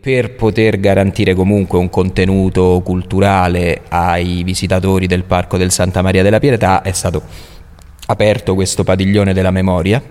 Per poter garantire comunque un contenuto culturale ai visitatori del Parco del Santa Maria della Pietà è stato aperto questo padiglione della memoria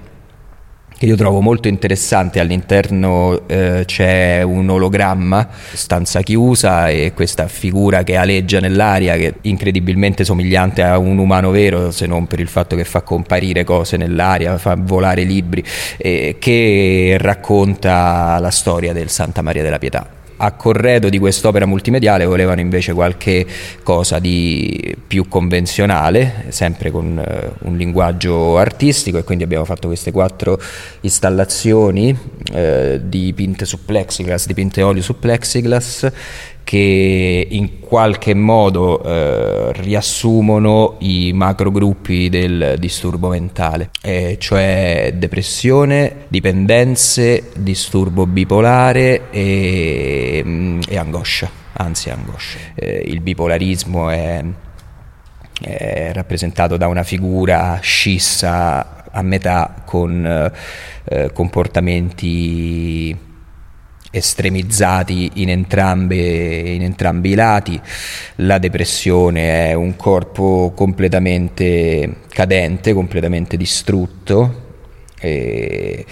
che io trovo molto interessante, all'interno eh, c'è un ologramma, stanza chiusa e questa figura che aleggia nell'aria, che è incredibilmente somigliante a un umano vero, se non per il fatto che fa comparire cose nell'aria, fa volare libri, eh, che racconta la storia del Santa Maria della Pietà a corredo di quest'opera multimediale volevano invece qualche cosa di più convenzionale, sempre con uh, un linguaggio artistico e quindi abbiamo fatto queste quattro installazioni uh, dipinte su plexiglass, dipinte olio su plexiglass che in qualche modo eh, riassumono i macrogruppi del disturbo mentale, eh, cioè depressione, dipendenze, disturbo bipolare e, mm, e angoscia, ansia e angoscia. Eh, il bipolarismo è, è, rappresentato da una figura scissa a metà con eh, comportamenti estremizzati in, entrambe, in entrambi i lati. La depressione è un corpo completamente cadente, completamente distrutto. E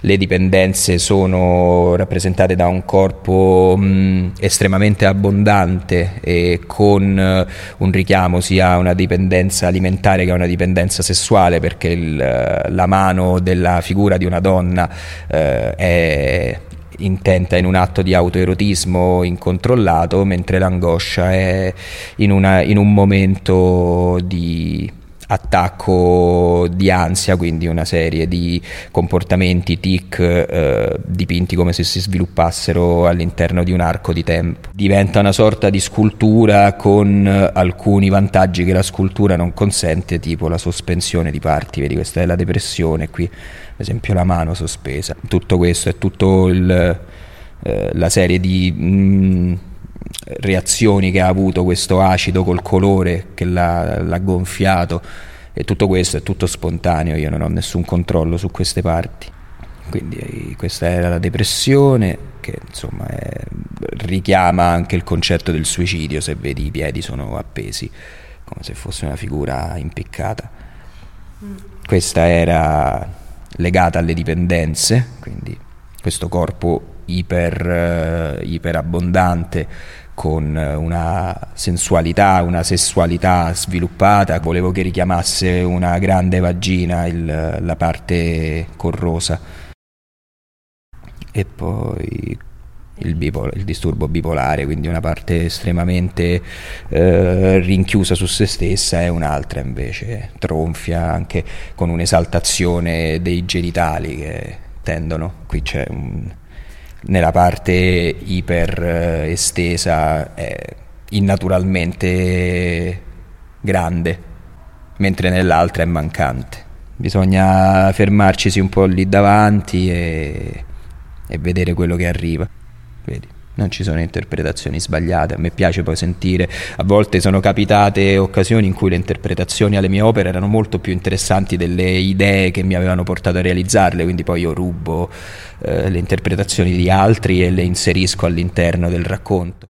le dipendenze sono rappresentate da un corpo mh, estremamente abbondante e con uh, un richiamo sia a una dipendenza alimentare che a una dipendenza sessuale perché il, la mano della figura di una donna uh, è intenta in un atto di autoerotismo incontrollato, mentre l'angoscia è in, una, in un momento di attacco di ansia, quindi una serie di comportamenti tic eh, dipinti come se si sviluppassero all'interno di un arco di tempo. Diventa una sorta di scultura con alcuni vantaggi che la scultura non consente, tipo la sospensione di parti, vedi questa è la depressione qui ad esempio la mano sospesa. Tutto questo è tutto il, eh, la serie di mm, reazioni che ha avuto questo acido col colore che l'ha, l'ha gonfiato e tutto questo è tutto spontaneo, io non ho nessun controllo su queste parti. Quindi questa era la depressione che insomma è, richiama anche il concetto del suicidio, se vedi i piedi sono appesi come se fosse una figura impiccata. Questa era legata alle dipendenze, quindi questo corpo iper, eh, iperabbondante con una sensualità, una sessualità sviluppata, volevo che richiamasse una grande vagina il, la parte corrosa. E poi il, bipol- il, disturbo bipolare, quindi una parte estremamente eh, rinchiusa su se stessa e un'altra invece tronfia anche con un'esaltazione dei genitali che tendono, qui c'è un, nella parte iper eh, estesa è innaturalmente grande, mentre nell'altra è mancante. Bisogna fermarcisi un po' lì davanti e, e vedere quello che arriva. Vedi? Non ci sono interpretazioni sbagliate, a me piace poi sentire, a volte sono capitate occasioni in cui le interpretazioni alle mie opere erano molto più interessanti delle idee che mi avevano portato a realizzarle, quindi poi io rubo eh, le interpretazioni di altri e le inserisco all'interno del racconto.